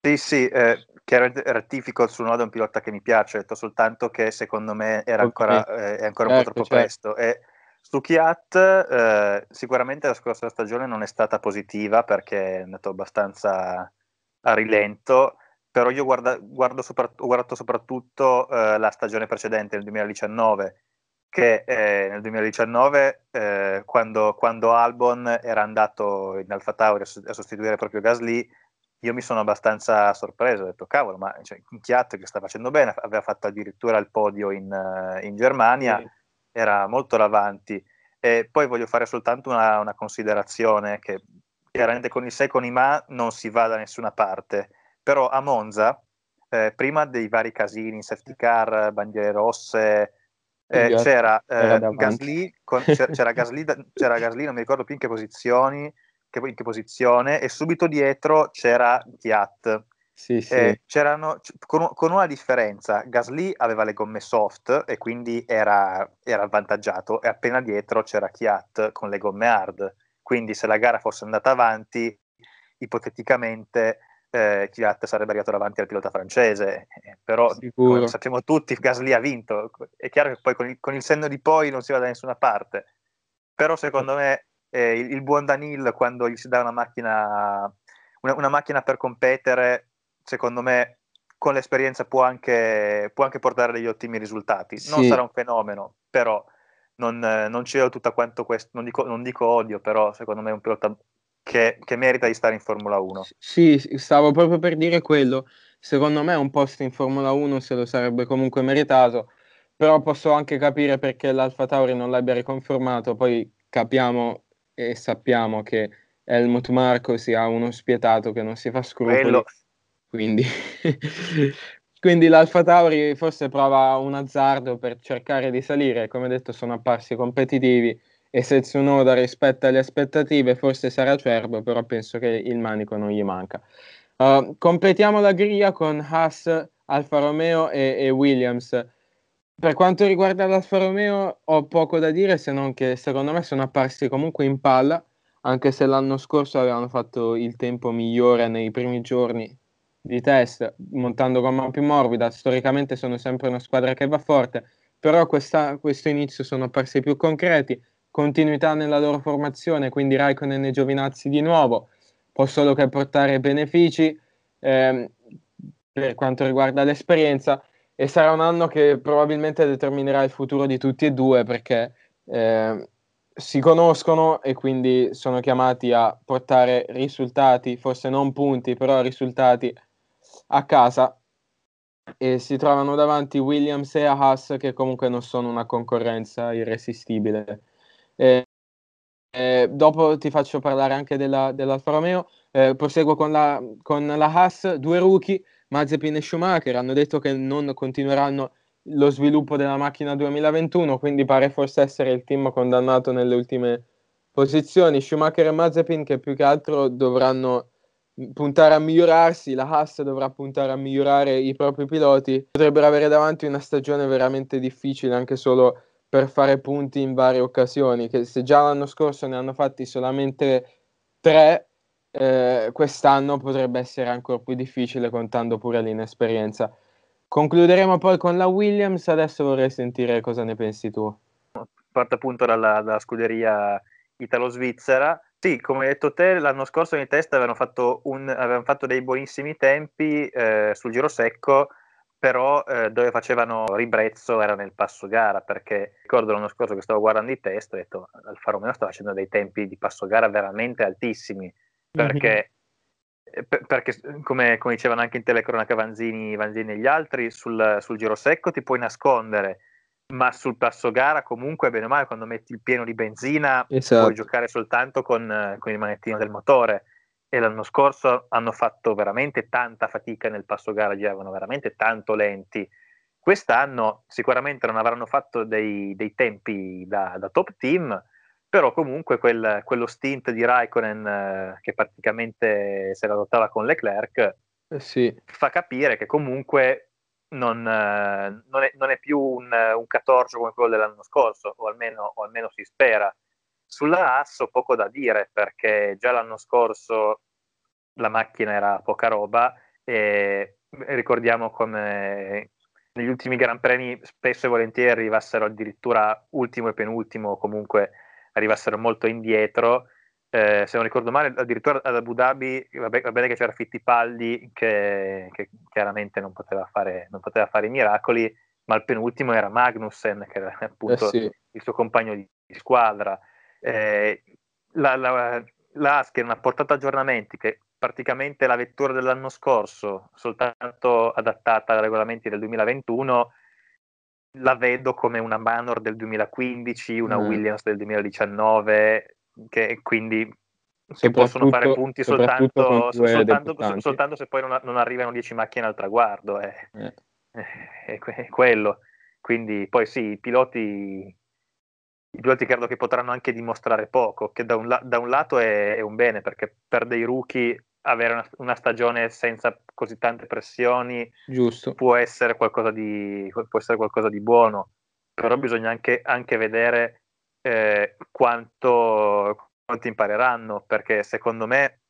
Sì, sì, eh, chiaramente rettifico suo nodo è un pilota che mi piace, ho detto soltanto che secondo me era ancora, eh, è ancora un po' certo, troppo certo. presto. E su Chiat eh, sicuramente la scorsa stagione non è stata positiva perché è andato abbastanza a rilento, però io guarda, guardo sopra, ho guardato soprattutto eh, la stagione precedente, nel 2019, che eh, nel 2019 eh, quando, quando, Albon era andato in Alfa Tauri a sostituire proprio Gasly, io mi sono abbastanza sorpreso, ho detto cavolo, ma cioè, Chiat che sta facendo bene, aveva fatto addirittura il podio in, uh, in Germania, sì. era molto davanti. E poi voglio fare soltanto una, una, considerazione che chiaramente con il 6 con i Ma non si va da nessuna parte, però a Monza, eh, prima dei vari casini, safety car, bandiere rosse, eh, c'era, eh, Gasly, con, c'era, c'era, Gasly, c'era Gasly, non mi ricordo più in che posizioni, che, in che posizione e subito dietro c'era Chiat Sì, sì. Eh, c'erano, con, con, una differenza, Gasly aveva le gomme soft e quindi era, era avvantaggiato e appena dietro c'era Chiat con le gomme hard, quindi se la gara fosse andata avanti, ipoteticamente eh, Chiat sarebbe arrivato davanti al pilota francese, eh, però come sappiamo tutti Gasly ha vinto, è chiaro che poi con il, con il senno di poi non si va da nessuna parte, però secondo me eh, il, il, buon Danil quando gli si dà una macchina, una, una macchina per competere secondo me con l'esperienza può anche, può anche portare degli ottimi risultati. Sì. Non sarà un fenomeno, però non, non c'è tutto quanto questo, non dico, non dico, odio, però secondo me è un pilota che, che, merita di stare in Formula 1. Sì, stavo proprio per dire quello. Secondo me un posto in Formula 1 se lo sarebbe comunque meritato, però posso anche capire perché l'Alfa Tauri non l'abbia riconfermato, poi capiamo e sappiamo che Helmut Marco sia uno spietato che non si fa scrupoli. Quello, quindi, quindi l'Alfa Tauri forse prova un azzardo per cercare di salire, come detto sono apparsi competitivi e se Tsunoda rispetta le aspettative forse sarà acerbo, però penso che il manico non gli manca. Uh, completiamo la griglia con Haas, Alfa Romeo e, e Williams. Per quanto riguarda l'Alfa Romeo ho poco da dire se non che secondo me sono apparsi comunque in palla, anche se l'anno scorso avevano fatto il tempo migliore nei primi giorni di test, montando gomma più morbida, storicamente sono sempre una squadra che va forte, però questa, questo inizio sono apparsi più concreti, continuità nella loro formazione, quindi Raikkonen e Giovinazzi di nuovo, può solo che portare benefici eh, per quanto riguarda l'esperienza e sarà un anno che probabilmente determinerà il futuro di tutti e due perché eh, si conoscono e quindi sono chiamati a portare risultati, forse non punti, però risultati a casa e si trovano davanti Williams e Haas che comunque non sono una concorrenza irresistibile. Eh, eh, dopo ti faccio parlare anche della, dell'Alfa Romeo. Eh, proseguo con la, con la Haas, due rookie, Mazepin e Schumacher, hanno detto che non continueranno lo sviluppo della macchina 2021, quindi pare forse essere il team condannato nelle ultime posizioni. Schumacher e Mazepin che più che altro dovranno puntare a migliorarsi, la Haas dovrà puntare a migliorare i propri piloti, potrebbero avere davanti una stagione veramente difficile anche solo per fare punti in varie occasioni, che se già l'anno scorso ne hanno fatti solamente tre, eh, quest'anno potrebbe essere ancora più difficile contando pure l'inesperienza. Concluderemo poi con la Williams, adesso vorrei sentire cosa ne pensi tu. Parte appunto dalla, dalla scuderia italo-svizzera, sì, come hai detto te, l'anno scorso nei test avevano fatto, un, avevano fatto dei buonissimi tempi eh, sul giro secco, però eh, dove facevano ribrezzo era nel passo gara, perché ricordo l'anno scorso che stavo guardando i test, ho detto Alfa Romeo sta facendo dei tempi di passo gara veramente altissimi, perché, mm-hmm. per, perché come, come, dicevano anche in telecronaca Vanzini, Vanzini e gli altri, sul, sul giro secco ti puoi nascondere, ma sul passo gara comunque bene o male quando metti il pieno di benzina esatto. puoi giocare soltanto con, con, il manettino del motore e l'anno scorso hanno fatto veramente tanta fatica nel passo gara, giravano veramente tanto lenti. Quest'anno sicuramente non avranno fatto dei, dei tempi da, da, top team, però comunque quel, quello stint di Raikkonen eh, che praticamente se la lottava con Leclerc eh sì. fa capire che comunque non, eh, non, è, non, è, più un, un catorcio come quello dell'anno scorso, o almeno, o almeno si spera. Sulla Asso poco da dire perché già l'anno scorso la macchina era poca roba e ricordiamo come negli ultimi Gran Premi spesso e volentieri arrivassero addirittura ultimo e penultimo o comunque arrivassero molto indietro eh, se non ricordo male, addirittura ad Abu Dhabi, va bene che c'era Fittipaldi che, che chiaramente non poteva, fare, non poteva, fare, i miracoli, ma il penultimo era Magnussen, che era appunto eh sì. il suo compagno di, di squadra. Eh, la, la, la Asken ha portato aggiornamenti che praticamente la vettura dell'anno scorso, soltanto adattata ai regolamenti del 2021, la vedo come una Manor del 2015, una mm. Williams del 2019, che quindi che possono fare punti soltanto, soltanto, soltanto, se poi non, non, arrivano 10 macchine al traguardo. È, eh. è, è, quello. Quindi poi sì, i piloti, i piloti credo che potranno anche dimostrare poco, che da un, la, da un lato è, è, un bene, perché per dei rookie avere una, una, stagione senza così tante pressioni Giusto. Può, essere qualcosa di, può essere qualcosa di buono, però bisogna anche, anche vedere eh, quanto, quanto impareranno, perché secondo me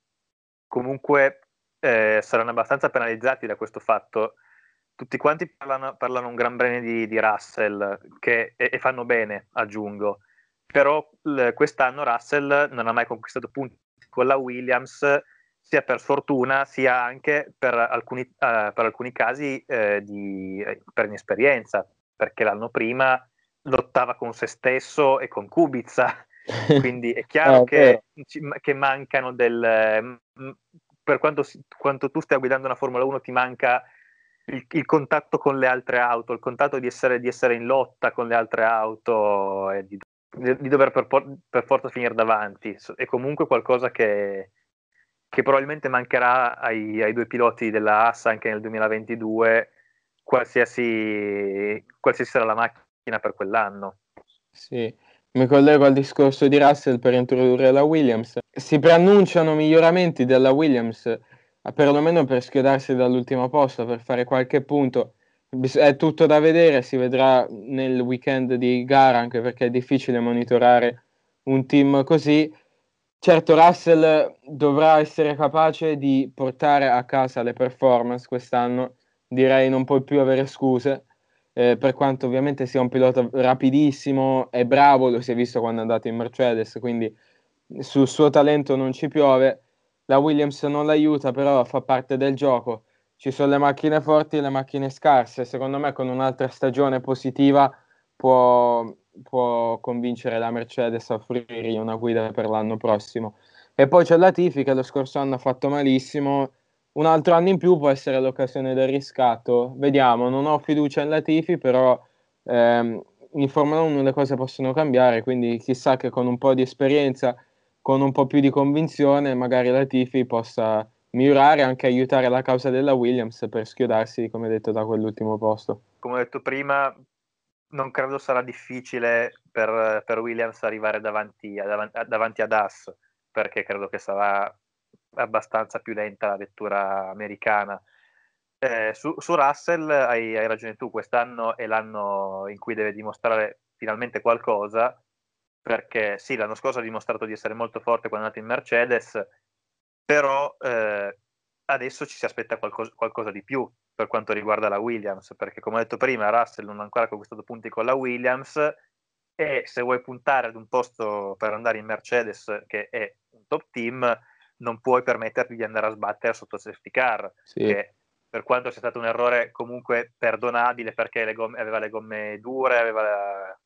comunque eh, saranno abbastanza penalizzati da questo fatto. Tutti quanti parlano, parlano un gran bene di, di Russell che, e, e, fanno bene, aggiungo. Però l, quest'anno Russell non ha mai conquistato punti con la Williams, sia per sfortuna sia anche per alcuni, uh, per alcuni casi uh, di, per inesperienza, perché l'anno prima lottava con se stesso e con Kubica. Quindi è chiaro eh, che, che, mancano del, per quanto, quanto, tu stia guidando una Formula 1 ti manca il, il, contatto con le altre auto, il contatto di essere, di essere in lotta con le altre auto e di, di dover per, per, forza finire davanti. È comunque qualcosa che, che probabilmente mancherà ai, ai, due piloti della Haas anche nel 2022, qualsiasi, qualsiasi sarà la macchina per quell'anno. Sì, mi collego al discorso di Russell per introdurre la Williams. Si preannunciano miglioramenti della Williams, perlomeno per schiodarsi dall'ultimo posto, per fare qualche punto. È tutto da vedere, si vedrà nel weekend di gara, anche perché è difficile monitorare un team così. Certo, Russell dovrà essere capace di portare a casa le performance quest'anno, direi non può più avere scuse eh, per quanto ovviamente sia un pilota rapidissimo e bravo, lo si è visto quando è andato in Mercedes, quindi sul suo talento non ci piove. La Williams non l'aiuta, però fa parte del gioco. Ci sono le macchine forti e le macchine scarse. Secondo me, con un'altra stagione positiva può, può convincere la Mercedes a offrirgli una guida per l'anno prossimo. E poi c'è la Tifi che lo scorso anno ha fatto malissimo un altro anno in più può essere l'occasione del riscatto. Vediamo, non ho fiducia in Latifi, però ehm, in Formula 1 le cose possono cambiare, quindi chissà che con un po' di esperienza, con un po' più di convinzione, magari Latifi possa migliorare e anche aiutare la causa della Williams per schiodarsi, come detto, da quell'ultimo posto. Come ho detto prima, non credo sarà difficile per, per Williams arrivare davanti, davanti, davanti ad As, perché credo che sarà abbastanza più lenta la vettura americana. Eh, su, su, Russell hai, hai, ragione tu, quest'anno è l'anno in cui deve dimostrare finalmente qualcosa, perché sì, l'anno scorso ha dimostrato di essere molto forte quando è andato in Mercedes, però eh, adesso ci si aspetta qualcosa, qualcosa, di più per quanto riguarda la Williams, perché come ho detto prima, Russell non ha ancora conquistato punti con la Williams e se vuoi puntare ad un posto per andare in Mercedes, che è un top team, non puoi permetterti di andare a sbattere sotto safety car, sì. che per quanto sia stato un errore comunque perdonabile perché le gomme, aveva le gomme dure, aveva,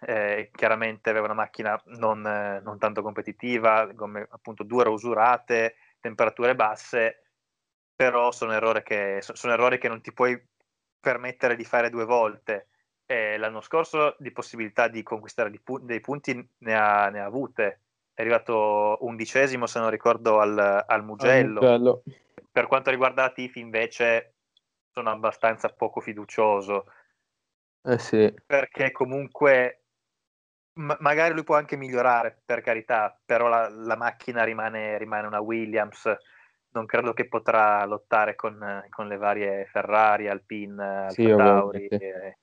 eh, chiaramente aveva una macchina non, non tanto competitiva, gomme appunto dure, usurate, temperature basse, però sono errori che, sono errori che non ti puoi permettere di fare due volte. E l'anno scorso di possibilità di conquistare dei punti ne ha, ne ha avute, è arrivato undicesimo se non ricordo al, al Mugello. Mugello. Per quanto riguarda la Tifi invece sono abbastanza poco fiducioso. Eh sì. Perché comunque ma- magari lui può anche migliorare, per carità, però la, la macchina rimane, rimane, una Williams. Non credo che potrà lottare con, con le varie Ferrari, Alpine, sì, Tauri. E...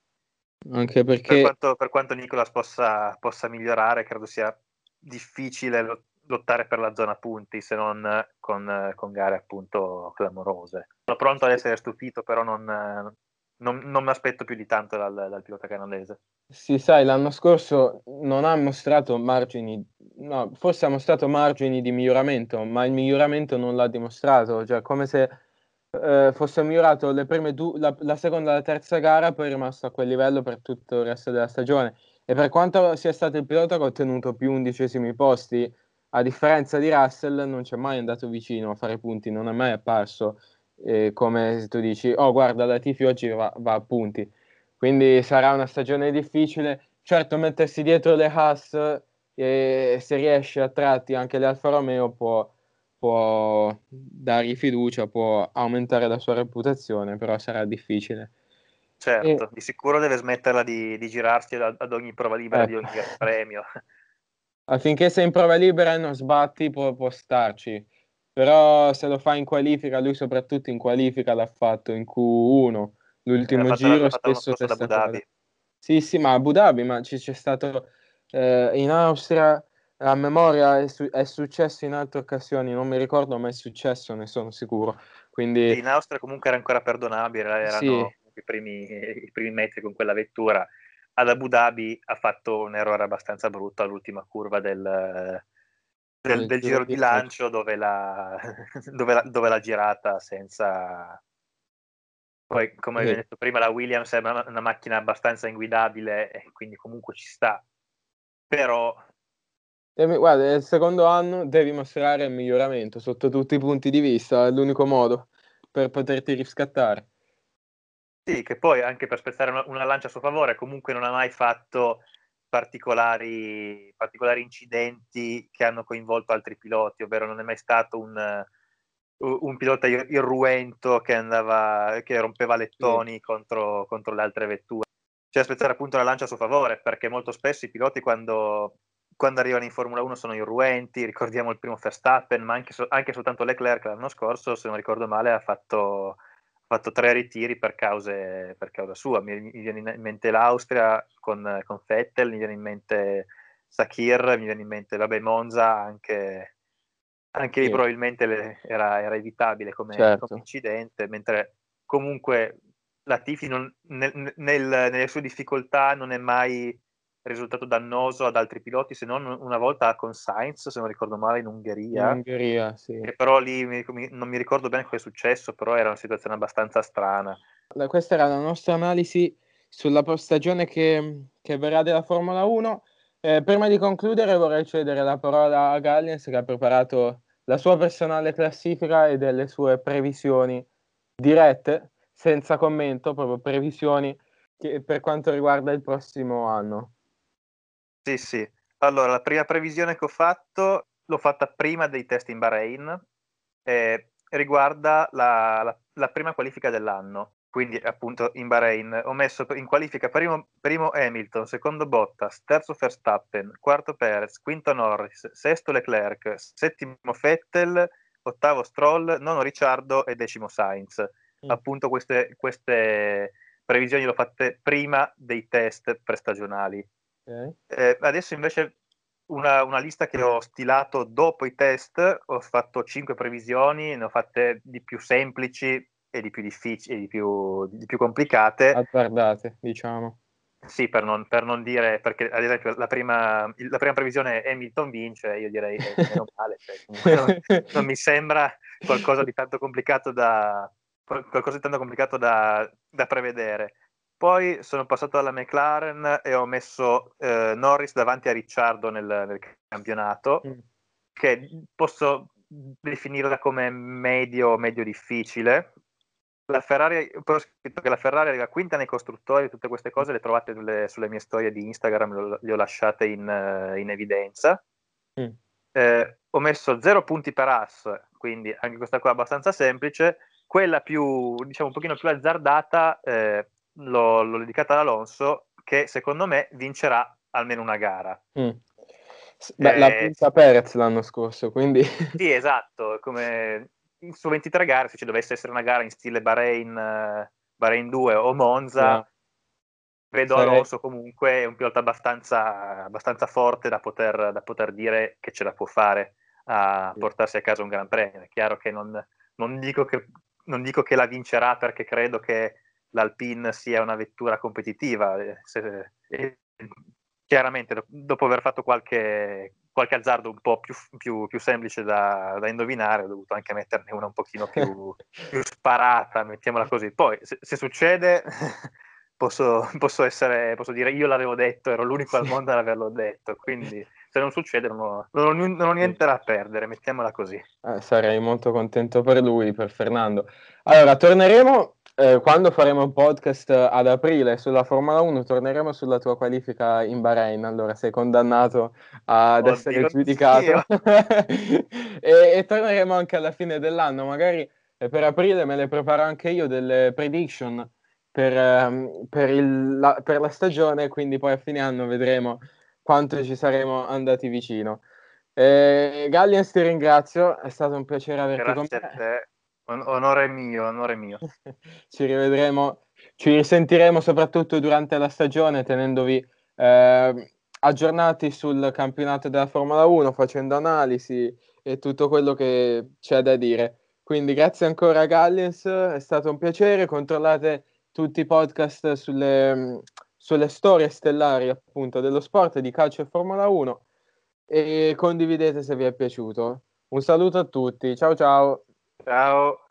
Anche perché... Per quanto, per quanto Nicolas possa, possa migliorare, credo sia difficile lottare per la zona punti se non con, con gare appunto clamorose. Sono pronto ad essere stupito, però non, non, non mi aspetto più di tanto dal, dal, pilota canadese. Sì, sai, l'anno scorso non ha mostrato margini, no, forse ha mostrato margini di miglioramento, ma il miglioramento non l'ha dimostrato, cioè come se eh, fosse migliorato due, la, la seconda e la terza gara, poi è rimasto a quel livello per tutto il resto della stagione e per quanto sia stato il pilota che ha ottenuto più undicesimi posti, a differenza di Russell, non c'è mai andato vicino a fare punti, non è mai apparso eh, come se tu dici, oh guarda, la Tifi oggi va, va, a punti. Quindi sarà una stagione difficile. Certo, mettersi dietro le Haas, eh, se riesce a tratti anche l'Alfa Romeo, può, può dargli fiducia, può aumentare la sua reputazione, però sarà difficile. Certo, e... di sicuro deve smetterla di, di girarsi ad, ad, ogni prova libera ecco. di ogni premio. Affinché sei in prova libera e non sbatti può, può starci. Però se lo fa in qualifica, lui soprattutto in qualifica l'ha fatto in Q1, l'ultimo giro spesso testa Sì, sì, ma Abu Dhabi, ma ci, c'è stato eh, in Austria, a memoria è, su- è, successo in altre occasioni, non mi ricordo ma è successo, ne sono sicuro. Quindi... In Austria comunque era ancora perdonabile, erano sì. i, primi, i primi metri con quella vettura. Ad Abu Dhabi ha fatto un errore abbastanza brutto all'ultima curva del, del, del giro di lancio dove l'ha, dove, l'ha, dove l'ha girata senza... Poi, come sì. detto prima, la Williams è una, una macchina abbastanza inguidabile e quindi comunque ci sta. Però guarda, nel secondo anno devi mostrare il miglioramento sotto tutti i punti di vista, è l'unico modo per poterti riscattare. Sì, che poi anche per spezzare una, una lancia a suo favore, comunque non ha mai fatto particolari, particolari, incidenti che hanno coinvolto altri piloti, ovvero non è mai stato un, un pilota irruento che, andava, che rompeva lettoni sì. contro, contro le altre vetture. Cioè spezzare appunto la lancia a suo favore, perché molto spesso i piloti quando quando arrivano in Formula 1 sono irruenti, ricordiamo il primo Verstappen, ma anche, anche soltanto Leclerc l'anno scorso, se non ricordo male, ha fatto, fatto tre ritiri per, cause, per causa sua. Mi, mi, viene in mente l'Austria con, con Vettel, mi viene in mente Sakir, mi viene in mente, vabbè, Monza, anche, anche sì. lì probabilmente le, era, era, evitabile come, certo. come, incidente, mentre comunque la Tifi non, nel, nel, nelle sue difficoltà non è mai risultato dannoso ad altri piloti, se non una volta con Sainz, se non ricordo male, in Ungheria. In Ungheria, sì. E però lì mi, mi, non mi ricordo bene cosa è successo, però era una situazione abbastanza strana. Questa era la nostra analisi sulla post-stagione che, che verrà della Formula 1. Eh, prima di concludere vorrei cedere la parola a Gallins che ha preparato la sua personale classifica e delle sue previsioni dirette, senza commento, proprio previsioni che, per quanto riguarda il prossimo anno. Sì, sì. Allora, la prima previsione che ho fatto l'ho fatta prima dei test in Bahrain, eh, riguarda la, la, la, prima qualifica dell'anno, quindi appunto in Bahrain. Ho messo in qualifica primo, primo Hamilton, secondo Bottas, terzo Verstappen, quarto Perez, quinto Norris, sesto Leclerc, settimo Vettel, ottavo Stroll, nono Ricciardo e decimo Sainz. Mm. Appunto queste, queste previsioni le ho fatte prima dei test prestagionali. Okay. Eh, adesso invece una, una, lista che ho stilato dopo i test, ho fatto cinque previsioni, ne ho fatte di più semplici e di più difficili, di più, di più complicate. Azzardate, diciamo. Sì, per non, per non, dire, perché ad esempio la prima, la prima previsione Hamilton vince, io direi eh, meno male, cioè, non, non, mi sembra qualcosa di tanto complicato da, qualcosa di tanto complicato da, da prevedere. Poi sono passato alla McLaren e ho messo eh, Norris davanti a Ricciardo nel, nel campionato, mm. che posso definirla come medio, medio difficile. La Ferrari, poi ho scritto che la Ferrari arriva quinta nei costruttori, tutte queste cose le trovate sulle, sulle mie storie di Instagram, le ho lasciate in, in evidenza. Mm. Eh, ho messo zero punti per As, quindi anche questa qua è abbastanza semplice. Quella più, diciamo, un pochino più azzardata, eh, l'ho, l'ho dedicata ad Alonso, che secondo me vincerà almeno una gara. Mm. Beh, eh, l'ha vinta Perez l'anno scorso, quindi... Sì, esatto, come su 23 gare, se ci dovesse essere una gara in stile Bahrain, uh, Bahrain 2 o Monza, yeah. vedo Sarei... Alonso comunque un pilota abbastanza, abbastanza forte da poter, da poter, dire che ce la può fare a portarsi a casa un gran premio. È chiaro che non, non, dico che non dico che la vincerà perché credo che l'Alpine sia una vettura competitiva. Eh, se, eh, chiaramente, dopo aver fatto qualche, qualche azzardo un po' più, più, più semplice da, da, indovinare, ho dovuto anche metterne una un pochino più, più sparata, mettiamola così. Poi, se, se succede, posso, posso, essere, posso dire io l'avevo detto, ero l'unico al mondo ad averlo detto, quindi se non succede non ho, non ho, non ho niente da perdere, mettiamola così. Eh, sarei molto contento per lui, per Fernando. Allora, torneremo eh, quando faremo un podcast ad aprile sulla Formula 1, torneremo sulla tua qualifica in Bahrain. Allora, sei condannato ad Oddio, essere giudicato. e, e, torneremo anche alla fine dell'anno. Magari eh, per aprile me le preparo anche io delle prediction per, ehm, per, il, la, per la stagione. Quindi poi a fine anno vedremo quanto ci saremo andati vicino. Eh, Galliens ti ringrazio, è stato un piacere averti Grazie con me. Onore mio, onore mio. ci rivedremo, ci risentiremo soprattutto durante la stagione tenendovi eh, aggiornati sul campionato della Formula 1, facendo analisi e tutto quello che c'è da dire. Quindi grazie ancora a è stato un piacere, controllate tutti i podcast sulle, sulle storie stellari appunto dello sport di calcio e Formula 1 e condividete se vi è piaciuto. Un saluto a tutti, ciao ciao. Ciao.